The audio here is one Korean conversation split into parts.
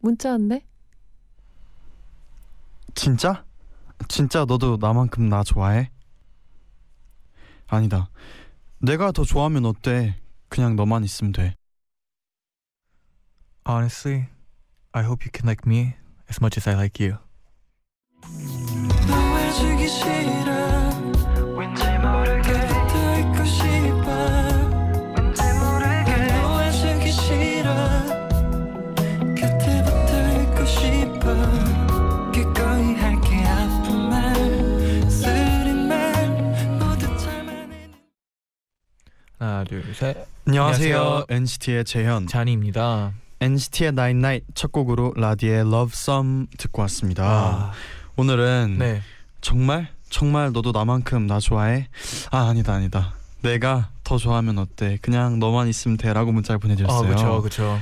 문자 왔네. 진짜? 진짜 너도 나만큼 나 좋아해? 아니다. 내가 더 좋아하면 어때? 그냥 너만 있으면 돼. Honestly, I hope you can like me as much as I like you. 너왜 주기 싫어 왠지 모르 둘, 셋. 안녕하세요. 안녕하세요. NCT의 재현. 잔이입니다. NCT의 Night Night 첫 곡으로 라디의 Love Some 듣고 왔습니다. 아, 오늘은 네. 정말 정말 너도 나만큼 나 좋아해? 아 아니다 아니다. 내가 더 좋아하면 어때? 그냥 너만 있으면 돼라고 문자를 아, 보내주셨어요. 그렇죠, 그렇죠.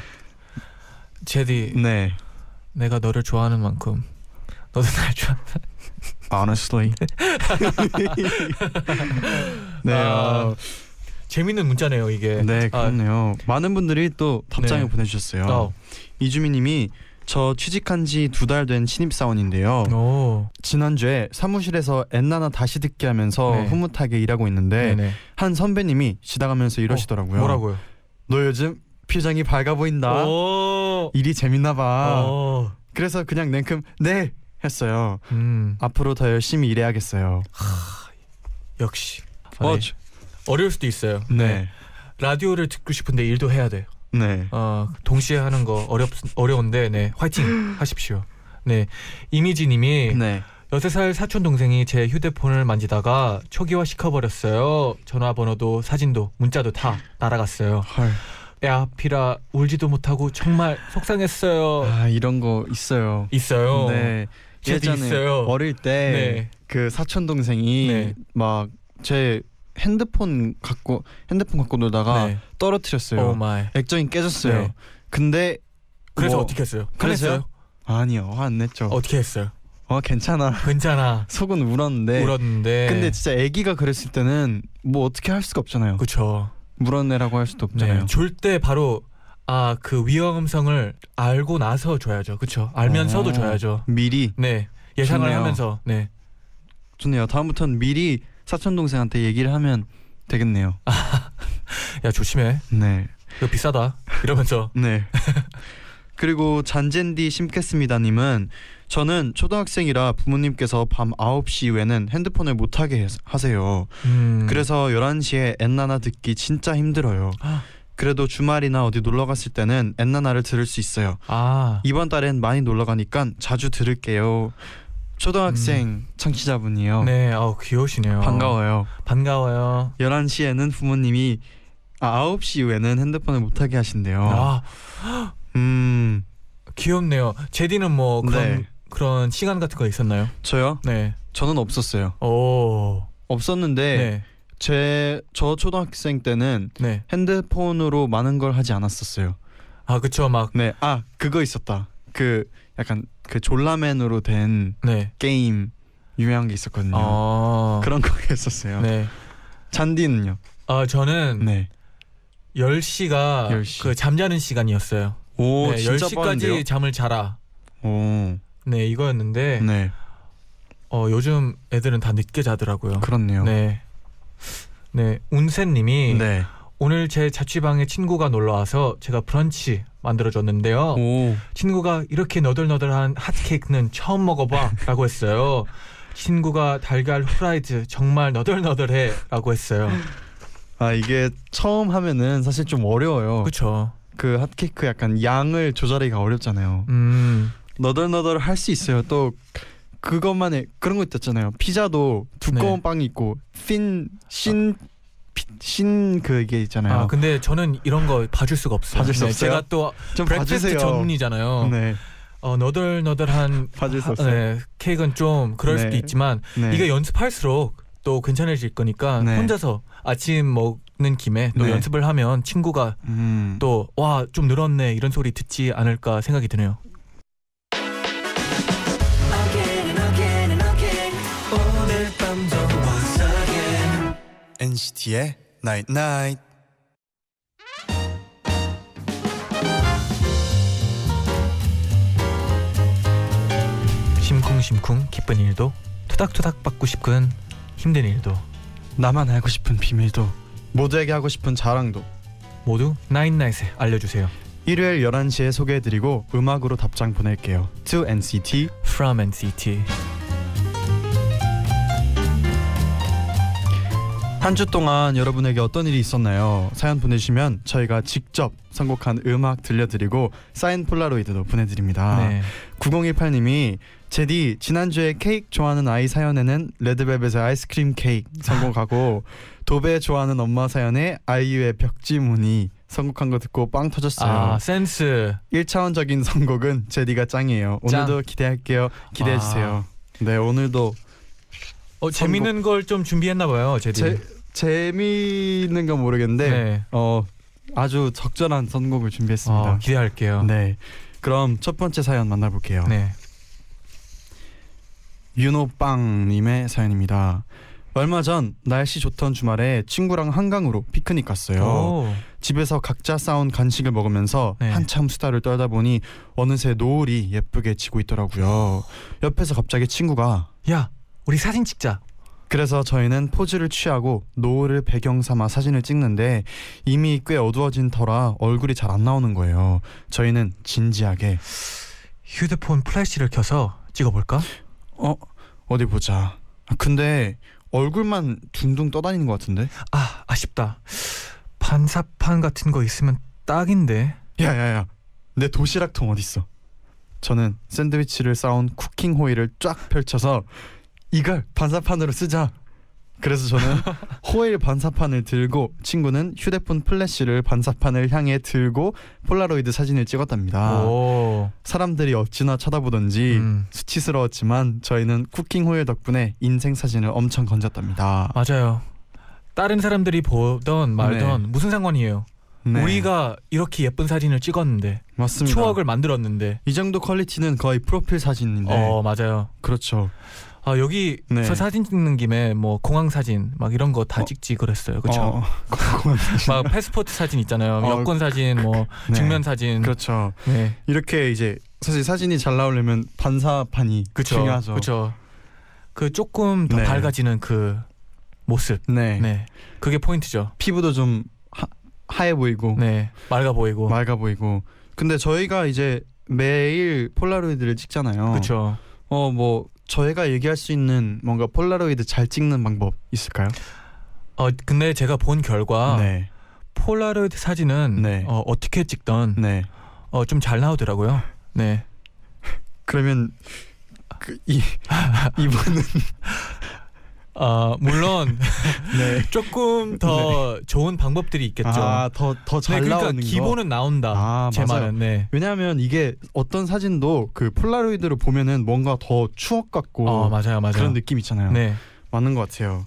제디, 네. 내가 너를 좋아하는 만큼 너도 날 좋아. Honestly. 네. 아, 어, 재밌는 문자네요, 이게. 네 아, 그렇네요. 많은 분들이 또 답장을 네. 보내주셨어요. 어. 이주민님이 저 취직한 지 두 달 된 신입 사원인데요. 오. 지난주에 사무실에서 엔나나 다시 듣게 하면서 네. 흐뭇하게 일하고 있는데 네네. 한 선배님이 지나가면서 이러시더라고요. 뭐라고요? 너 요즘 표정이 밝아 보인다. 오. 일이 재밌나 봐. 오. 그래서 그냥 냉큼 네 했어요. 음. 앞으로 더 열심히 일해야겠어요. 역시. 어, 네. 저- 어려울 수도 있어요. 네. 라디오를 듣고 싶은데 일도 해야 돼. 네. 어 동시에 하는 거 어렵 어려운데 네 화이팅 하십시오. 네 이미지님이 네. 여섯 살 사촌 동생이 제 휴대폰을 만지다가 초기화 시켜버렸어요. 전화번호도 사진도 문자도 다 날아갔어요. 헐. 야 피라 울지도 못하고 정말 속상했어요. 아 이런 거 있어요. 있어요. 네. 예전에 있어요. 어릴 때 네. 그 사촌 동생이 네. 막 제 핸드폰 갖고 핸드폰 갖고 놀다가 네. 떨어뜨렸어요. Oh my. 액정이 깨졌어요. 네. 근데 그래서 뭐- 어떻게 했어요? 그래서요? 화냈어요? 아니요 화 안 냈죠. 어, 어떻게 했어요? 괜찮아. 괜찮아. 속은 울었는데. 울었는데. 근데 진짜 아기가 그랬을 때는 뭐 어떻게 할 수가 없잖아요. 그쵸. 물어내라고 할 수도 없잖아요. 네, 줄때 바로 아 그 위험성을 알고 나서 줘야죠. 그렇죠. 알면서도 어. 줘야죠. 미리 네. 예상을 좋네요. 하면서 네. 좋네요. 다음부터는 미리 사촌 동생한테 얘기를 하면 되겠네요. 야 조심해. 네. 이거 비싸다. 이러면서 네. 그리고 잔젠디 심겠습니다님은 저는 초등학생이라 부모님께서 밤 9시 이후에는 핸드폰을 못 하게 하세요. 음. 그래서 11시에 엔나나 듣기 진짜 힘들어요. 아. 그래도 주말이나 어디 놀러 갔을 때는 엔나나를 들을 수 있어요. 아. 이번 달엔 많이 놀러 가니까 자주 들을게요. 초등학생 청취자분이요. 음. 네. 아우 귀여우시네요. 반가워요. 반가워요. 11시에는 부모님이 아 9시 이후에는 핸드폰을 못 하게 하신대요. 아 음. 귀엽네요. 제디는 뭐 그런 네. 그런 시간 같은 거 있었나요? 저요? 네. 저는 없었어요. 오. 없었는데 네. 제저 초등학생 때는 네. 핸드폰으로 많은 걸 하지 않았었어요. 아 그쵸 막 네. 아, 그거 있었다. 그 약간 그 졸라맨으로 된 네. 게임 유명한 게 있었거든요. 어. 그런 거 했었어요. 네. 잔디는요? 아 저는 네. 10시가 10시. 그 잠자는 시간이었어요. 오, 네, 진짜 10시까지 빠른데요? 잠을 자라. 오. 네, 이거였는데 네. 어, 요즘 애들은 다 늦게 자더라고요. 그렇네요. 네. 네, 운센 님이 네. 오늘 제 자취방에 친구가 놀러 와서 제가 브런치 만들어 줬는데요. 오. 친구가 이렇게 너덜너덜한 핫케이크는 처음 먹어봐 라고 했어요. 친구가 달걀 후라이도 정말 너덜너덜해 라고 했어요. 아, 이게 처음 하면은 사실 좀 어려워요. 그렇죠. 그 핫케이크 약간 양을 조절하기가 어렵잖아요. 음, 너덜너덜 할 수 있어요. 또 그것만의 그런 거 있었잖아요. 피자도 두꺼운 네. 빵이 있고 thin, thin thin 그 이게 있잖아요. 아 근데 저는 이런 거 봐줄 수가 없어요. 봐줄 수 네, 없어요? 제가 또좀 breakfast 봐주세요. 전문이잖아요. 네, 어 너덜너덜한 봐줄 수 하- 없어요. 네, 케이크는 좀 그럴 네. 수도 있지만 네. 이게 연습할수록 또 괜찮아질 거니까 네. 혼자서 아침 먹는 김에 또 네. 연습을 하면 친구가 음. 또와 좀 늘었네 이런 소리 듣지 않을까 생각이 드네요. NCT의 Night Night. 심쿵심쿵 기쁜 일도 토닥토닥 받고 싶은 힘든 일도 나만 알고 싶은 비밀도 모두에게 하고 싶은 자랑도 모두 나인나잇에 알려주세요. 일요일 11시에 소개해드리고 음악으로 답장 보낼게요. To NCT From NCT. 한 주 동안 여러분에게 어떤 일이 있었나요? 사연 보내주시면 저희가 직접 선곡한 음악 들려드리고 사인 폴라로이드도 보내드립니다. 네. 9018님이 제디 지난주에 케이크 좋아하는 아이 사연에는 레드벨벳의 아이스크림 케이크 선곡하고 도배 좋아하는 엄마 사연에 아이유의 벽지무늬 선곡한 거 듣고 빵 터졌어요. 아 센스. 1차원적인 선곡은 제디가 짱이에요. 오늘도 기대할게요. 기대해 아. 주세요. 네 오늘도 어 재밌는 걸 좀 준비했나 봐요, 제디. 제, 재미있는 건 모르겠는데 네. 어 아주 적절한 선곡을 준비했습니다. 어, 기대할게요. 네 그럼 첫 번째 사연 만나볼게요. 네. 윤호빵님의 사연입니다. 얼마 전 날씨 좋던 주말에 친구랑 한강으로 피크닉 갔어요. 오. 집에서 각자 싸온 간식을 먹으면서 네. 한참 수다를 떨다 보니 어느새 노을이 예쁘게 지고 있더라고요. 옆에서 갑자기 친구가 야, 우리 사진 찍자. 그래서 저희는 포즈를 취하고 노을을 배경 삼아 사진을 찍는데 이미 꽤 어두워진 터라 얼굴이 잘 안 나오는 거예요. 저희는 진지하게 휴대폰 플래시를 켜서 찍어볼까? 어 어디 보자. 아, 근데 얼굴만 둥둥 떠다니는 것 같은데? 아, 아쉽다. 반사판 같은 거 있으면 딱인데. 야야야 내 도시락통 어딨어? 저는 샌드위치를 싸온 쿠킹 호일을 쫙 펼쳐서 이걸 반사판으로 쓰자. 그래서 저는 호일 반사판을 들고 친구는 휴대폰 플래시를 반사판을 향해 들고 폴라로이드 사진을 찍었답니다. 오. 사람들이 어찌나 쳐다보던지 음, 수치스러웠지만 저희는 쿠킹 호일 덕분에 인생 사진을 엄청 건졌답니다. 맞아요. 다른 사람들이 보던 말던 무슨 상관이에요. 네, 우리가 이렇게 예쁜 사진을 찍었는데 맞습니다. 추억을 만들었는데. 이 정도 quality는 거의 프로필 사진인데 어, 맞아요. 그렇죠. 아, 여기서 네. 사진 찍는 김에 뭐 공항 사진 막 이런 거다 어. 찍지 그랬어요. 그렇죠? 어, 공항 사진. 막 패스포트 사진 있잖아요. 어, 여권 사진, 뭐 네. 증명 사진. 그렇죠. 네. 이렇게 이제 사실 사진이 잘 나오려면 반사판이 그쵸. 중요하죠. 그쵸. 그 조금 더 네. 밝아지는 그 모습. 네. 네. 그게 포인트죠. 피부도 좀 하, 하얘 보이고 네. 맑아 보이고. 맑아 보이고. 근데 저희가 이제 매일 폴라로이드를 찍잖아요. 그쵸. 어뭐 저희가 얘기할 수 있는 뭔가 폴라로이드 잘 찍는 방법 있을까요? 어, 근데 제가 본 결과 네. 폴라로이드 사진은 네. 어, 어떻게 찍던 네. 어, 좀 잘 나오더라고요. 네. 그러면 그, 이 이분은 아, 물론 네. 조금 더 좋은 방법들이 있겠죠. 아 더 더잘 네, 그러니까 나오는 거. 기본은 나온다. 아, 제 맞아요. 말은 네. 왜냐하면 이게 어떤 사진도 그 폴라로이드로 보면은 뭔가 더 추억 같고 어, 맞아요. 맞아요. 그런 느낌 있잖아요. 네. 맞는 것 같아요.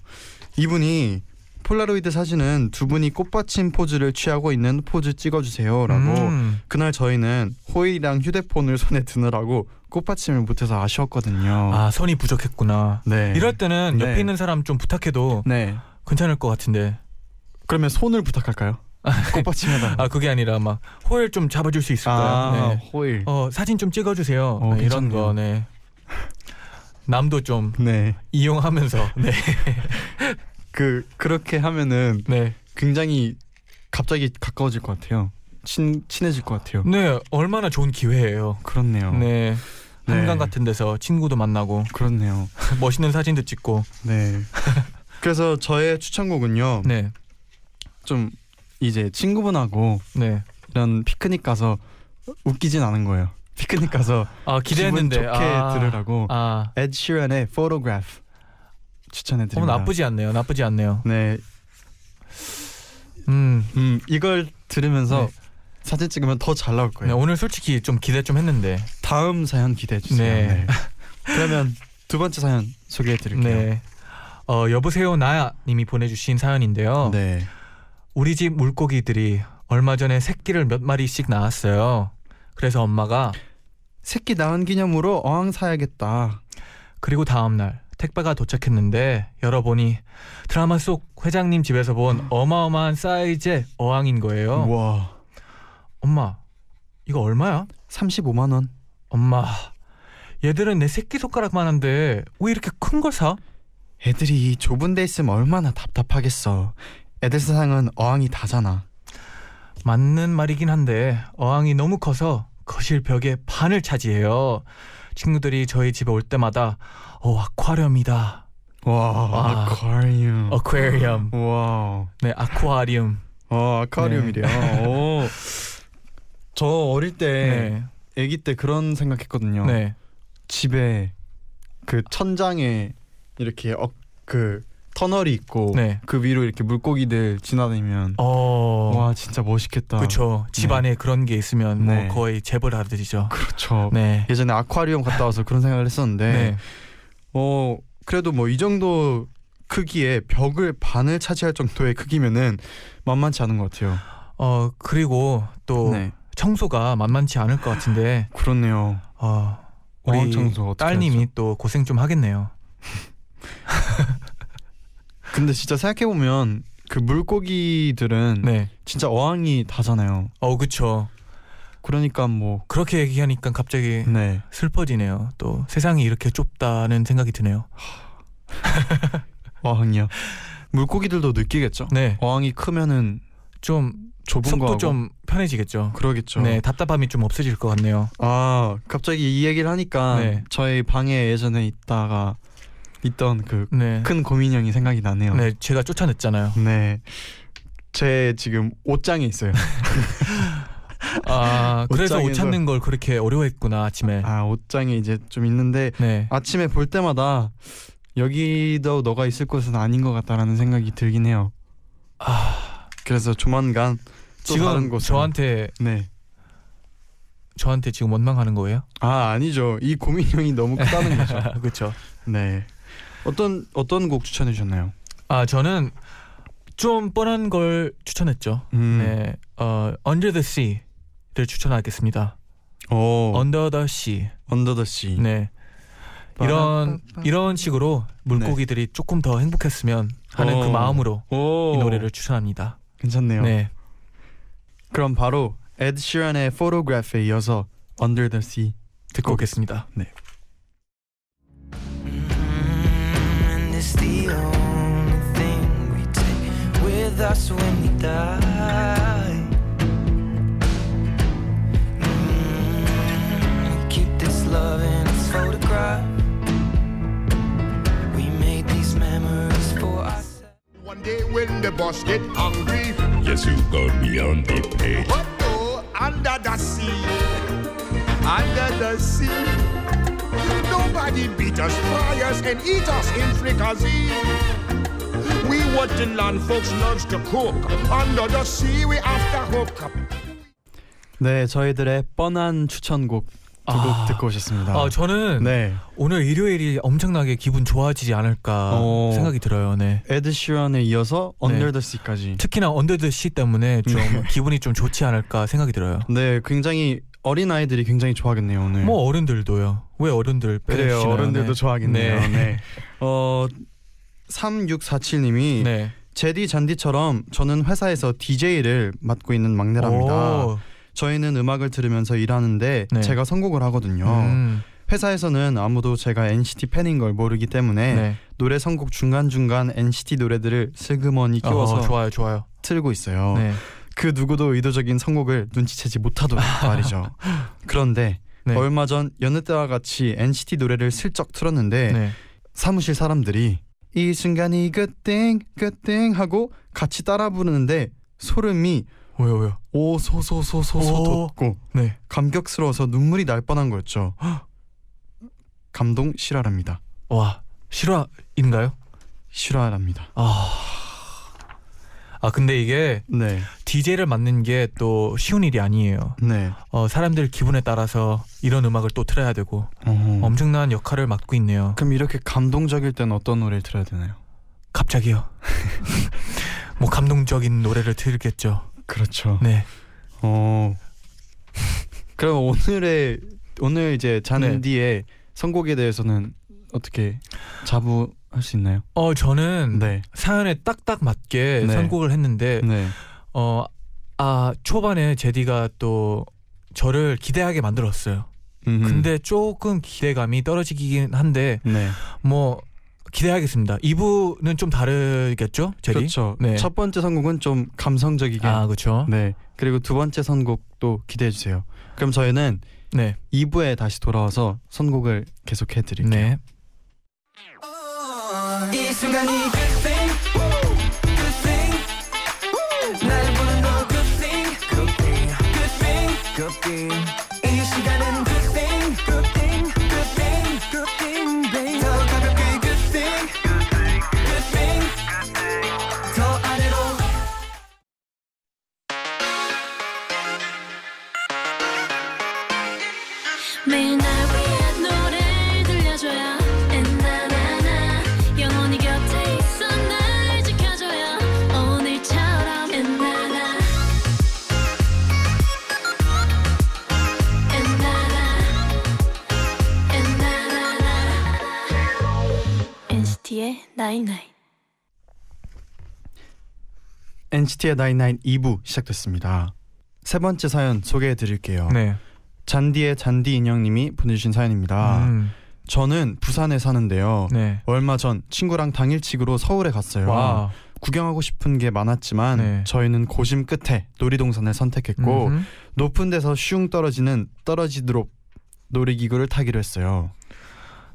이분이 폴라로이드 사진은 두 분이 꽃받침 포즈를 취하고 있는 포즈 찍어주세요라고. 음. 그날 저희는 호일이랑 휴대폰을 손에 드느라고 꽃받침을 못해서 아쉬웠거든요. 아, 손이 부족했구나. 네. 이럴 때는 네. 옆에 있는 사람 좀 부탁해도 네. 괜찮을 것 같은데. 그러면 손을 부탁할까요? 꽃받침에다. 아 그게 아니라 막 호일 좀 잡아줄 수 있을까요? 아, 네. 호일. 어 사진 좀 찍어주세요. 어, 네, 이런. 거 네. 남도 좀 네. 이용하면서 네. 그 그렇게 하면은 네. 굉장히 갑자기 가까워질 것 같아요. 친 친해질 것 같아요. 네 얼마나 좋은 기회예요. 그렇네요. 네. 네. 한강 같은 데서 친구도 만나고 그렇네요. 멋있는 사진도 찍고 네. 그래서 저의 추천곡은요. 네. 좀 이제 친구분하고 네. 이런 피크닉 가서 웃기진 않은 거예요. 피크닉 가서 아 기대했는데 좋게 아, 들으라고 아 에드 시런의 Photograph 추천해 어, 드립니다. 나쁘지 않네요. 나쁘지 않네요. 네. 음. 음 이걸 들으면서 네. 사진 찍으면 더 잘 나올 네, 거예요. 오늘 솔직히 좀 기대 좀 했는데. 다음 사연 기대해 주세요. 네. 네. 그러면 두 번째 사연 소개해 드릴게요. 네. 어, 여보세요 나야 님이 보내주신 사연인데요. 네. 우리 집 물고기들이 얼마 전에 새끼를 몇 마리씩 낳았어요. 그래서 엄마가 새끼 낳은 기념으로 어항 사야겠다. 그리고 다음 날 택배가 도착했는데 열어보니 드라마 속 회장님 집에서 본 어마어마한 사이즈의 어항인 거예요. 와. 엄마, 이거 얼마야? 35만 원. 엄마, 얘들은 내 새끼 손가락만한데 왜 이렇게 큰 걸 사? 애들이 좁은 데 있으면 얼마나 답답하겠어. 애들 세상은 어항이 다잖아. 맞는 말이긴 한데 어항이 너무 커서 거실 벽의 반을 차지해요. 친구들이 저희 집에 올 때마다 어 아쿠아리움이다. 와, 와. 아쿠아리움. 어쿠아리움. 와. 네, 아쿠아리움. 어, 아쿠아리움이래요. 오. 저 어릴 때 네. 아기 때 그런 생각했거든요. 네. 집에 그 천장에 이렇게 어, 그 터널이 있고 네. 그 위로 이렇게 물고기들 지나다니면 어. 와 진짜 멋있겠다. 그렇죠. 집 네. 안에 그런 게 있으면 네. 뭐 거의 재벌 하듯이죠. 그렇죠. 네. 예전에 아쿠아리움 갔다 와서 그런 생각을 했었는데 네. 어 그래도 뭐 이 정도 크기의 벽을 반을 차지할 정도의 크기면은 만만치 않은 것 같아요. 어 그리고 또 네, 청소가 만만치 않을 것 같은데 그렇네요. 어 우리 청소 딸님이 하죠? 또 고생 좀 하겠네요. 근데 진짜 생각해 보면 그 물고기들은 네. 진짜 어항이 다잖아요. 어 그쵸. 그러니까 뭐 그렇게 얘기하니까 갑자기 네. 슬퍼지네요. 또 세상이 이렇게 좁다는 생각이 드네요. 어항이요. 물고기들도 느끼겠죠. 네. 어항이 크면은 좀 좁은 속도 거하고 좀 편해지겠죠. 그러겠죠. 네, 답답함이 좀 없어질 것 같네요. 아 갑자기 이 얘기를 하니까 네. 저희 방에 예전에 있다가 있던 그큰 네. 고민형이 생각이 나네요. 네, 제가 쫓아냈잖아요. 네. 제 지금 옷장에 있어요. 아, 그래서 옷 찾는 걸 그렇게 어려워했구나 아침에. 아 옷장에 이제 좀 있는데 네. 아침에 볼 때마다 여기도 너가 있을 곳은 아닌 것 같다라는 생각이 들긴 해요. 아, 그래서 조만간 지금. 저한테 네. 저한테 지금 원망하는 거예요? 아 아니죠. 이 고민형이 너무 크다는 거죠. 그렇죠. 네. 어떤 어떤 곡 추천해 주셨나요? 아, 저는 좀 뻔한 걸 추천했죠. 음. 네. 어, Under the Sea 를 추천하겠습니다. 오. Under the Sea. Under the Sea. 네. 이런 이런 식으로 물고기들이 조금 더 행복했으면 하는 그 어. 마음으로 오. 이 노래를 추천합니다. 괜찮네요. 네. 그럼 바로 에드 시런의 Photograph에 이어서 Under the Sea 듣고 오겠습니다. And it's love in its photograph. We made these memories for ourselves. One day when the boss get hungry, Yes, you got me on the page. what oh, under the sea, under the sea. Nobody beat us, fry us, and eat us in fricassee. We what the land folks loves to cook. Under the sea, we have to hook up. 네, 저희들의 뻔한 추천곡 두곡 아. 듣고 오셨습니다. 아, 저는 네. 오늘 일요일이 엄청나게 기분 좋아지지 않을까 어. 생각이 들어요. 네. 에드 시런에 이어서 the Sea까지. 특히나 Under the Sea 때문에 좀 네. 기분이 좀 좋지 않을까 생각이 들어요. 네, 굉장히 어린 아이들이 굉장히 좋아하겠네요 오늘. 뭐 어른들도요. 왜 어른들 그래요? 어른들도 네. 좋아하겠네요. 네. 네. 어 3647님이 네. 제디 잔디처럼 저는 회사에서 DJ를 맡고 있는 막내랍니다. 오. 저희는 음악을 들으면서 일하는데 네. 제가 선곡을 하거든요. 음. 회사에서는 아무도 제가 NCT 팬인 걸 모르기 때문에 네. 노래 선곡 중간 중간 NCT 노래들을 슬그머니 끼워서 어, 좋아요, 좋아요. 틀고 있어요. 네. 그 누구도 의도적인 선곡을 눈치채지 못하도록 말이죠. 그런데 네. 얼마 전 여느 때와 같이 NCT 노래를 슬쩍 틀었는데 네. 사무실 사람들이 이 순간이 그땡 그땡 하고 같이 따라 부르는데 소름이 왜요, 왜요? 오소소소소소 오. 돋고 네. 감격스러워서 눈물이 날 뻔한 거였죠. 감동 실화랍니다. 와, 실화인가요? 실화랍니다. 아. 아 근데 이게 네. DJ를 맡는 게 또 쉬운 일이 아니에요. 네. 어 사람들 기분에 따라서 이런 음악을 또 틀어야 되고 어. 엄청난 역할을 맡고 있네요. 그럼 이렇게 감동적일 땐 어떤 노래를 들어야 되나요? 갑자기요. 뭐 감동적인 노래를 틀겠죠. 그렇죠. 네. 어. 그럼 오늘의 오늘 이제 잔디의 선곡에 대해서는 어떻게 자부할 수 있나요? 어 저는 네. 사연에 딱딱 맞게 네. 선곡을 했는데 네. 어아 초반에 제디가 또 저를 기대하게 만들었어요. 음. 근데 조금 기대감이 떨어지긴 한데 네. 뭐 기대하겠습니다. 2부는 좀 다르겠죠, 제디? 그렇죠. 네. 첫 번째 선곡은 좀 감성적이게. 아 그렇죠. 네. 그리고 두 번째 선곡도 기대해 주세요. 그럼 저희는 네. 2부에 다시 돌아와서 선곡을 계속 해 드릴게요. 네. 나잇나잇 NCT의 99 2부 시작됐습니다. 세 번째 사연 소개해 드릴게요. 네. 잔디의 잔디 인형님이 보내주신 사연입니다. 음, 저는 부산에 사는데요. 네. 얼마 전 친구랑 당일치기로 서울에 갔어요. 와. 구경하고 싶은 게 많았지만 네. 저희는 고심 끝에 놀이동산을 선택했고 음흠. 높은 데서 슝 떨어지는 떨어지도록 놀이기구를 타기로 했어요.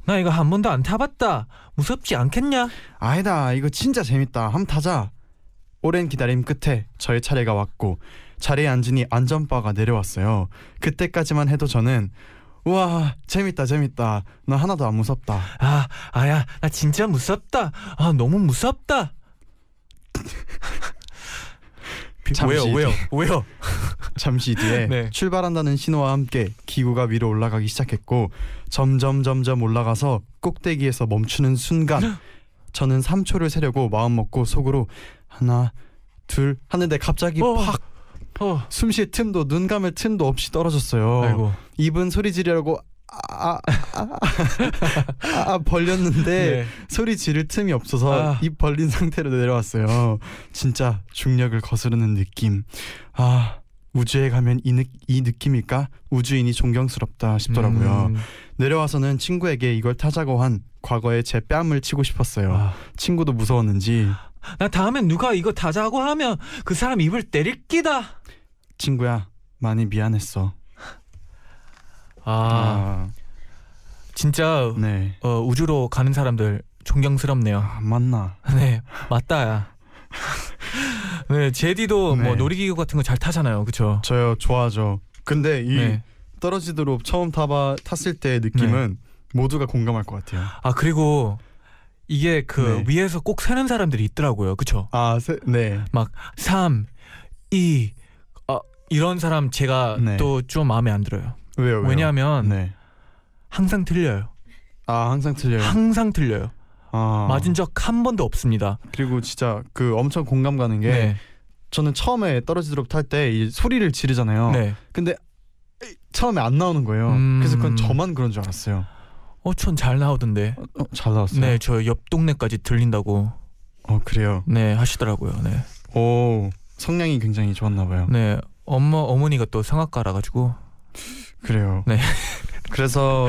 나 이거 한 번도 안 타봤다. 무섭지 않겠냐? 아니다 이거 진짜 재밌다 한번 타자 오랜 기다림 끝에 저의 차례가 왔고 자리에 앉으니 안전바가 내려왔어요 그때까지만 해도 저는 우와 재밌다 재밌다 나 하나도 안 무섭다 아, 아야, 나 진짜 무섭다. 아, 너무 무섭다. 비- 잠시 왜요, 왜요, 왜요? 잠시 뒤에 네. 출발한다는 신호와 함께 기구가 위로 올라가기 시작했고 점점 점점 올라가서 꼭대기에서 멈추는 순간 저는 3초를 세려고 마음 먹고 속으로 하나 둘 하는데 갑자기 어. 팍 어, 숨쉴 틈도 눈 감을 틈도 없이 떨어졌어요. 아이고. 입은 소리 지르려고 아, 아, 아, 아, 아, 벌렸는데 네. 소리 지를 틈이 없어서 아. 입 벌린 상태로 내려왔어요. 진짜 중력을 거스르는 느낌. 아 우주에 가면 이, 느, 이 느낌일까? 우주인이 존경스럽다 싶더라고요. 음, 내려와서는 친구에게 이걸 타자고 한 과거에 제 뺨을 치고 싶었어요. 아. 친구도 무서웠는지 나 다음엔 누가 이거 타자고 하면 그 사람 입을 때릴 끼다. 친구야 많이 미안했어. 아, 진짜 네. 어, 우주로 가는 사람들 존경스럽네요. 아, 맞나? 네, 맞다야. 네, 제디도 뭐 네. 놀이기구 같은 거 잘 타잖아요, 그렇죠? 저요 좋아하죠. 근데 이 네. 떨어지도록 처음 타봐 탔을 때의 느낌은 모두가 공감할 것 같아요. 아 그리고 이게 그 네. 위에서 꼭 세는 사람들이 있더라고요, 그렇죠? 아, 세, 네. 3, 2, 어, 이런 사람 제가 네. 또좀 마음에 안 들어요. 왜요? 왜요? 왜냐하면 네. 항상 틀려요. 아 항상 틀려요. 항상 틀려요. 아, 맞은 적 한 번도 없습니다. 그리고 진짜 그 엄청 공감 가는 게 네, 저는 처음에 떨어지도록 탈 때 이 소리를 지르잖아요. 네. 근데 처음에 안 나오는 거예요. 음. 그래서 그건 저만 그런 줄 알았어요. 어, 전 잘 나오던데. 어, 어, 잘 나왔어요. 네, 저 옆 동네까지 들린다고 어 그래요. 네 하시더라고요. 네, 오 성량이 굉장히 좋았나 봐요. 네 엄마 어머니가 또 성악가라 가지고 그래요. 네. 그래서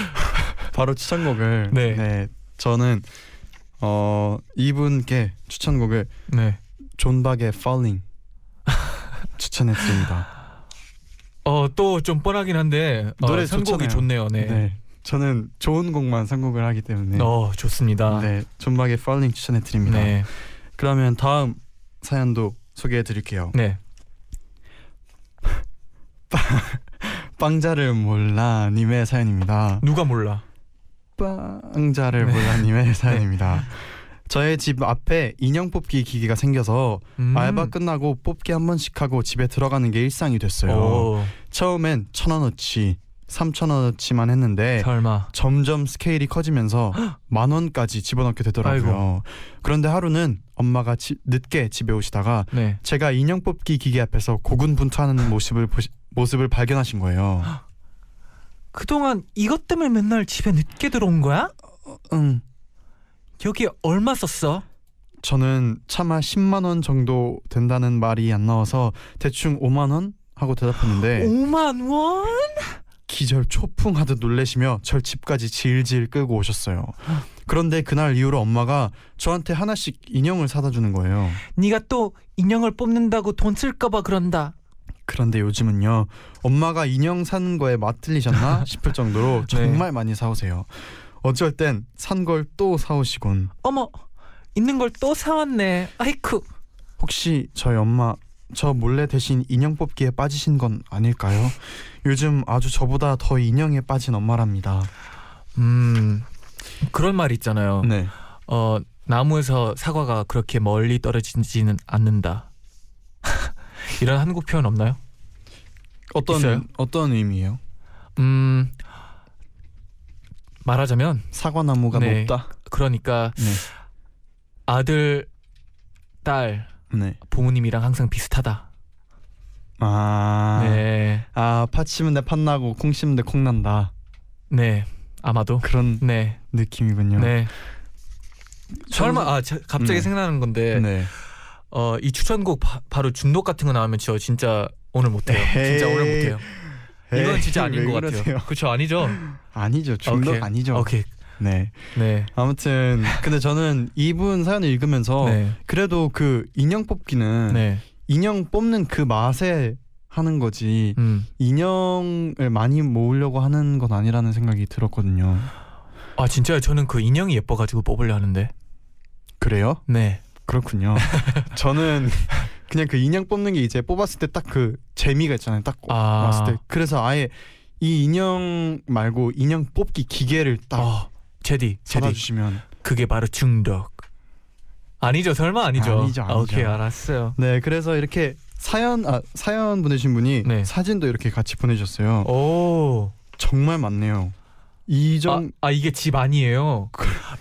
바로 추천곡을 네. 네. 저는 어 이분께 추천곡을 네. 존박의 Falling 추천했습니다. 어또 좀 뻔하긴 한데 어, 노래 선곡이 좋잖아요. 좋네요. 네. 네. 저는 좋은 곡만 선곡을 하기 때문에 어 좋습니다. 네. 존박의 Falling 추천해 드립니다. 네. 그러면 다음 사연도 소개해 드릴게요. 네. 빵자를 몰라 님의 사연입니다. 누가 몰라? 빵자를 네. 몰라 님의 사연입니다. 저의 집 앞에 인형 뽑기 기계가 생겨서 음. 알바 끝나고 뽑기 한 번씩 하고 집에 들어가는 게 일상이 됐어요. 오, 처음엔 천 원어치, 삼천 원어치만 했는데 설마. 점점 스케일이 커지면서 만 원까지 집어넣게 되더라고요. 아이고. 그런데 하루는 엄마가 지- 늦게 집에 오시다가 네. 제가 인형 뽑기 기계 앞에서 고군분투하는 모습을 보시, 모습을 발견하신 거예요. 그동안 이것 때문에 맨날 집에 늦게 들어온 거야? 응. 여기 얼마 썼어? 저는 차마 10만 원 정도 된다는 말이 안 나와서 대충 5만 원 하고 대답했는데 5만 원? 기절 초풍하듯 놀래시며 절 집까지 질질 끌고 오셨어요. 그런데 그날 이후로 엄마가 저한테 하나씩 인형을 사다 주는 거예요. 네가 또 인형을 뽑는다고 돈 쓸까 봐 그런다. 그런데 요즘은요 엄마가 인형 사는 거에 맛들리셨나 싶을 정도로 정말 많이 사오세요. 어쩔 땐 산 걸 또 사오시곤. 어머, 있는 걸 또 사왔네. 아이쿠. 혹시 저희 엄마 저 몰래 대신 인형 뽑기에 빠지신 건 아닐까요? 요즘 아주 저보다 더 인형에 빠진 엄마랍니다. 음, 그런 말 있잖아요. 네. 어, 나무에서 사과가 그렇게 멀리 떨어지지는 않는다. 이런 한국 표현 없나요? 어떤 있어요? 어떤 의미예요? 음, 말하자면 사과나무가 네. 높다. 그러니까 네. 아들, 딸, 네. 부모님이랑 항상 비슷하다. 아. 네, 아, 팥 심은데 팥 나고 콩 심은 데 콩 난다. 네, 아마도. 그런 네, 느낌이군요. 네. 설마 아 자- 갑자기 네. 생각나는 건데 네. 어 이 추천곡 바, 바로 중독 같은 거 나오면 저 진짜 오늘 못해요. 진짜 오늘 못해요. 이건 진짜 아닌 왜것 그러세요? 같아요. 그렇죠, 아니죠? 아니죠. 중독 오케이. 아니죠. 오케이, 네. 네, 아무튼 근데 저는 이분 사연을 읽으면서 네, 그래도 그 인형 뽑기는 네, 인형 뽑는 그 맛에 하는 거지 음, 인형을 많이 모으려고 하는 건 아니라는 생각이 들었거든요. 아 진짜요? 저는 그 인형이 예뻐가지고 뽑으려 하는데, 그래요? 네, 그렇군요. 저는 그냥 그 인형 뽑는 게 이제 뽑았을 때 딱 그 재미가 있잖아요. 딱 아. 왔을 때. 그래서 아예 이 인형 말고 인형 뽑기 기계를 딱 어, 제디, 제디, 주시면 그게 바로 중독. 아니죠, 설마 아니죠? 아니죠, 아니죠. 오케이, 알았어요. 네 그래서 이렇게 사연 아 사연 보내신 분이 네. 사진도 이렇게 같이 보내주셨어요. 오, 정말 많네요. 이정 아, 아 이게 집 아니에요.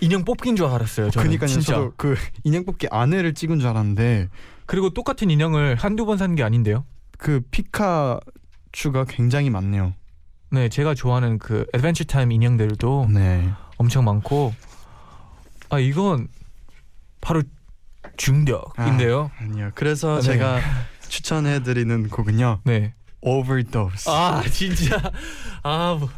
인형 뽑기인 줄 알았어요. 저는 그니까요. 진짜. 저도 그 인형 뽑기 안에를 찍은 줄 알았는데 그리고 똑같은 인형을 한두 번 산 게 아닌데요. 그 피카츄가 굉장히 많네요. 네, 제가 좋아하는 그 Adventure Time 인형들도 네. 엄청 많고 아 이건 바로 중독인데요. 아 니요. 그래서 네. 제가 추천해드리는 곡은요. 네. Overdose. 아 진짜 아, 뭐-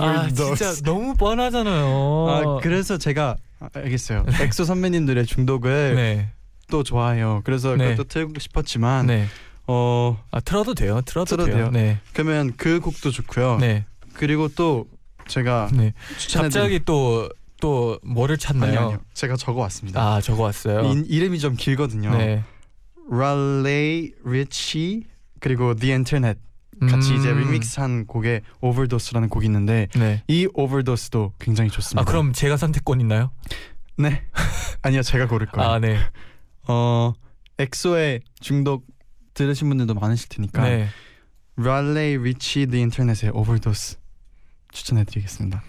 아. 진짜 너무 뻔하잖아요. 아, 그래서 제가 아, 알겠어요. 엑소 선배님들의 중독을 네, 또 좋아해요. 그래서 네. 그것도 틀고 싶었지만 네. 어 아 틀어도 돼요. 틀어도, 틀어도 돼요. 돼요? 네, 그러면 그 곡도 좋고요. 네, 그리고 또 제가 네. 갑자기 또 또 뭐를 찾나요? 아니요, 아니요. 제가 적어 왔습니다. 아 적어 왔어요. 이, 이름이 좀 길거든요. 네. 랄레이 리치 그리고 The Internet 같이 음, 이제 리믹스한 곡에 Overdose라는 곡이 있는데 네. 이 Overdose도 굉장히 좋습니다. 아 그럼 제가 선택권 있나요? 네 아니요 제가 고를 거예요. 아 네. 어 엑소의 중독 들으신 분들도 많으실 테니까 네. 랄레이 리치 The Internet의 Overdose 추천해드리겠습니다.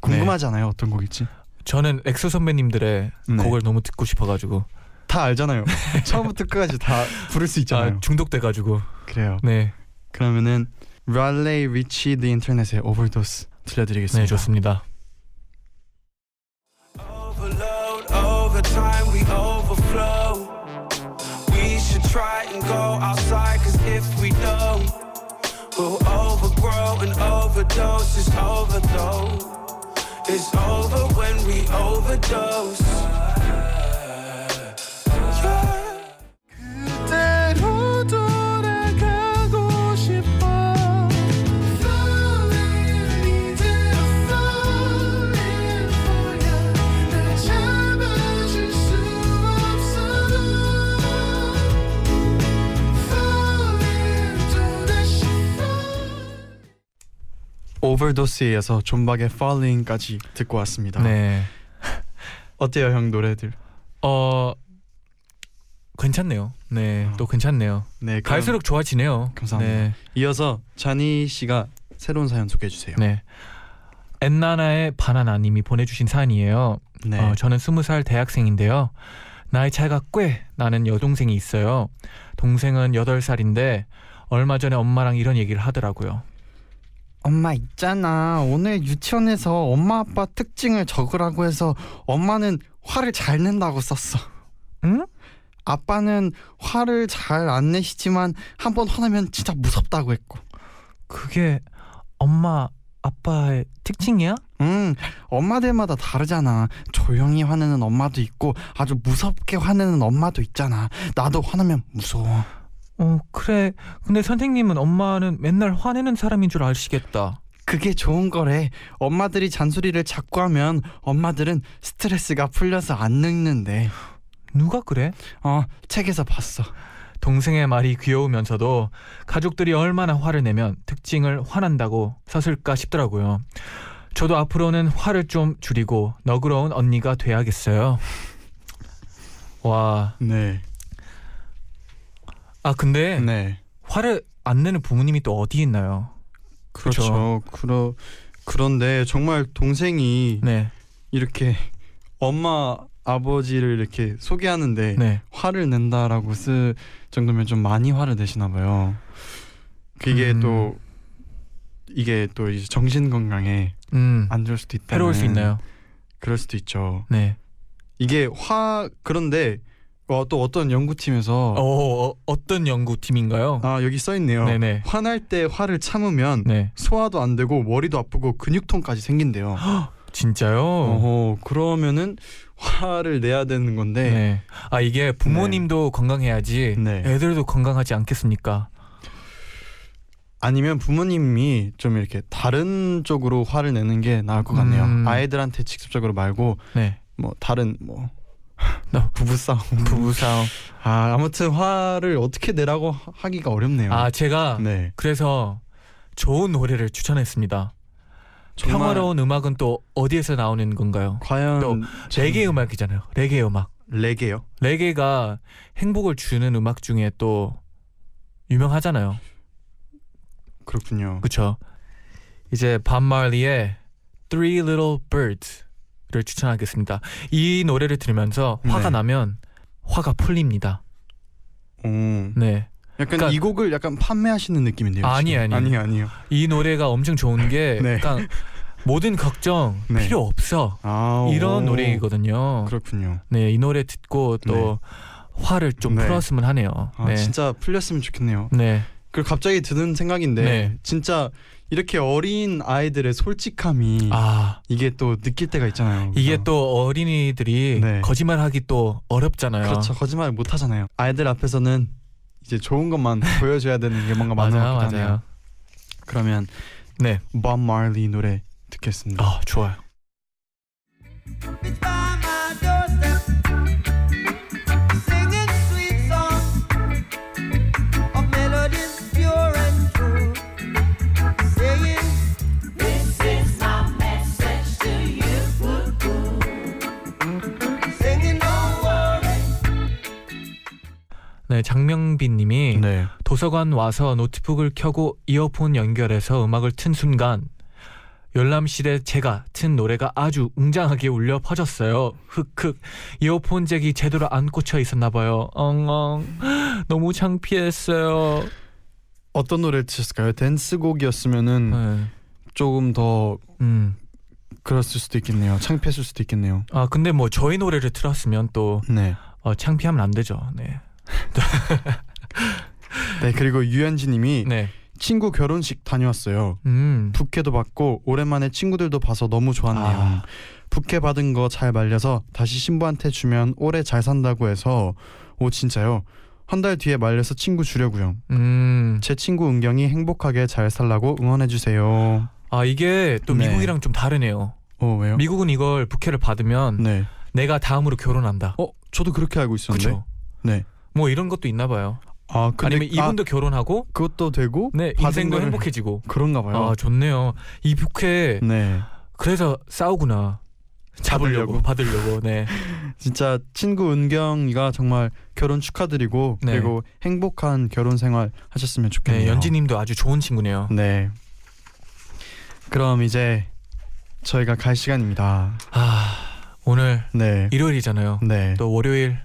궁금하지 않아요 어떤 곡일지? 저는 엑소 선배님들의 네. 곡을 너무 듣고 싶어가지고 다 알잖아요. 처음부터 끝까지 다 부를 수 있잖아요. 아, 중독돼가지고 그래요. 네, 그러면은 랄레이 리치 The Internet의 Overdose 들려드리겠습니다. 네 좋습니다. We 오버도스에 이어서 존박의 Falling까지 듣고 왔습니다. 네. 어때요, 형 노래들? 어 괜찮네요. 네, 어. 또 괜찮네요. 네, 그럼 갈수록 좋아지네요. 감사합니다. 네, 이어서 자니 씨가 새로운 사연 소개해 주세요. 네. 엔나나의 바나나님이 보내주신 사연이에요. 네. 어, 저는 스무 살 대학생인데요. 나이 차이가 꽤 나는 여동생이 있어요. 동생은 여덟 살인데 얼마 전에 엄마랑 이런 얘기를 하더라고요. 엄마 있잖아. 오늘 유치원에서 엄마 아빠 특징을 적으라고 해서 엄마는 화를 잘 낸다고 썼어. 응? 아빠는 화를 잘 안 내시지만 한 번 화나면 진짜 무섭다고 했고. 그게 엄마 아빠의 특징이야? 음, 엄마들마다 다르잖아. 조용히 화내는 엄마도 있고 아주 무섭게 화내는 엄마도 있잖아. 나도 화나면 무서워. 어 그래. 근데 선생님은 엄마는 맨날 화내는 사람인 줄 아시겠다. 그게 좋은 거래. 엄마들이 잔소리를 자꾸 하면 엄마들은 스트레스가 풀려서 안 늙는데. 누가 그래? 어, 책에서 봤어. 동생의 말이 귀여우면서도 가족들이 얼마나 화를 내면 특징을 화난다고 썼을까 싶더라고요. 저도 앞으로는 화를 좀 줄이고 너그러운 언니가 돼야겠어요. 와, 네. 아 근데 네. 화를 안 내는 부모님이 또 어디 있나요? 그렇죠. 그러 그런데 정말 동생이 네, 이렇게 엄마 아버지를 이렇게 소개하는데 네, 화를 낸다라고 쓸 정도면 좀 많이 화를 내시나 봐요. 그게 음. 또 이게 또 이제 정신 건강에 음, 안 좋을 수도 있다. 해로울 수 있나요? 그럴 수도 있죠. 네. 이게 화 그런데 어, 또 어떤 연구팀에서 어, 어 어 떤 연구팀인가요? 아 여기 써 있네요. 네네. 화날 때 화를 참으면 네, 소화도 안 되고 머리도 아프고 근육통까지 생긴대요. 진짜요? 어허, 그러면은 화를 내야 되는 건데 네. 아 이게 부모님도 건강해야지 네. 애들도 건강하지 않겠습니까? 아니면 부모님이 좀 이렇게 다른 쪽으로 화를 내는 게 나을 것 같네요. 음. 아이들한테 직접적으로 말고 네. 뭐 다른 뭐 너- 부부 싸움. 부부 싸움. 아 아무튼 화를 어떻게 내라고 하- 하기가 어렵네요. 아 제가 네. 그래서 좋은 노래를 추천했습니다. 평화로운 음악은 또 어디에서 나오는 건가요? 과연 또 참- 레게 음악이잖아요. 레게 음악. 레게요? 레게가 행복을 주는 음악 중에 또 유명하잖아요. 그렇군요. 그렇죠. 이제 밥 마리의 Three Little Birds 를 추천하겠습니다. 이 노래를 들으면서 화가 네. 나면 화가 풀립니다. 오. 네. 약간 그러니까- 이 곡을 약간 판매하시는 느낌인데요. 아니에요, 지금. 아니에요. 아니요, 아니요. 이 노래가 엄청 좋은 게 네. 약간 모든 걱정 네. 필요 없어. 아, 이런 오. 노래이거든요. 그렇군요. 네, 이 노래 듣고 또 화를 좀 네. 풀었으면 하네요. 아, 네. 진짜 풀렸으면 좋겠네요. 네. 그리고 갑자기 드는 생각인데 네. 진짜 이렇게 어린 아이들의 솔직함이 아, 이게 또 느낄 때가 있잖아요. 이게 그래서 또 어린이들이 네. 거짓말하기 또 어렵잖아요. 그렇죠. 거짓말 못 하잖아요. 아이들 앞에서는 이제 좋은 것만 보여줘야 되는 게 뭔가 많은 것. 맞아요. 그러면 네. 밥 마리 노래 듣겠습니다. 아, 좋아요. 네, 장명빈 님이 네. 도서관 와서 노트북을 켜고 이어폰 연결해서 음악을 튼 순간 열람실에 제가 튼 노래가 아주 웅장하게 울려 퍼졌어요. 흑흑 이어폰 잭이 제대로 안 꽂혀 있었나 봐요. 엉엉 너무 창피했어요. 어떤 노래 드셨을까요? 댄스곡이었으면은 네. 조금 더 음. 그랬을 수도 있겠네요. 창피했을 수도 있겠네요. 아 근데 뭐 저희 노래를 틀었으면 또 네. 어, 창피하면 안 되죠. 네. 네 그리고 유현지님이 네. 친구 결혼식 다녀왔어요. 음. 부케도 받고 오랜만에 친구들도 봐서 너무 좋았네요. 아. 부케 받은 거 잘 말려서 다시 신부한테 주면 오래 잘 산다고 해서 오 진짜요? 한 달 뒤에 말려서 친구 주려고요. 음. 제 친구 은경이 행복하게 잘 살라고 응원해 주세요. 아 이게 또 네. 미국이랑 좀 다르네요. 어 왜요? 미국은 이걸 부케를 받으면 네. 내가 다음으로 결혼한다. 어 저도 그렇게 알고 있었는데. 그렇죠. 네. 뭐 이런 것도 있나 봐요. 아 근데 아니면 이분도 결혼하고 아, 그것도 되고 네 인생도 거를- 행복해지고. 그런가 봐요. 아 좋네요. 이 부캐 네. 그래서 싸우구나. 잡으려고 받으려고. 네. 진짜 친구 은경이가 정말 결혼 축하드리고 네. 그리고 행복한 결혼 생활 하셨으면 좋겠네요. 네, 연지님도 아주 좋은 친구네요. 네. 그럼 이제 저희가 갈 시간입니다. 아 오늘 네. 일요일이잖아요. 네. 또 월요일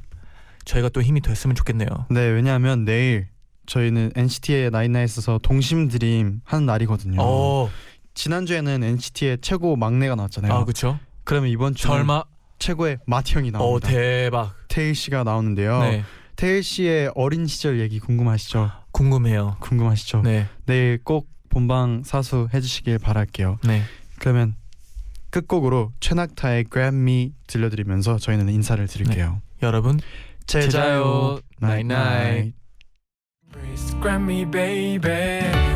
저희가 또 힘이 됐으면 좋겠네요. 네, 왜냐하면 내일 저희는 NCT의 나인나잇에서 동심 드림 하는 날이거든요. 어, 지난주에는 NCT의 최고 막내가 나왔잖아요. 아 그렇죠. 그러면 이번 주 설마 최고의 마티 형이 어 나옵니다. 대박. 태일 씨가 나오는데요. 네 태일 씨의 어린 시절 얘기 궁금하시죠? 궁금해요. 궁금하시죠? 네 내일 꼭 본방 사수 해주시길 바랄게요. 네. 그러면 끝곡으로 최낙타의 Grab Me 들려드리면서 저희는 인사를 드릴게요. 여러분 Tadao, night night. Grammy baby.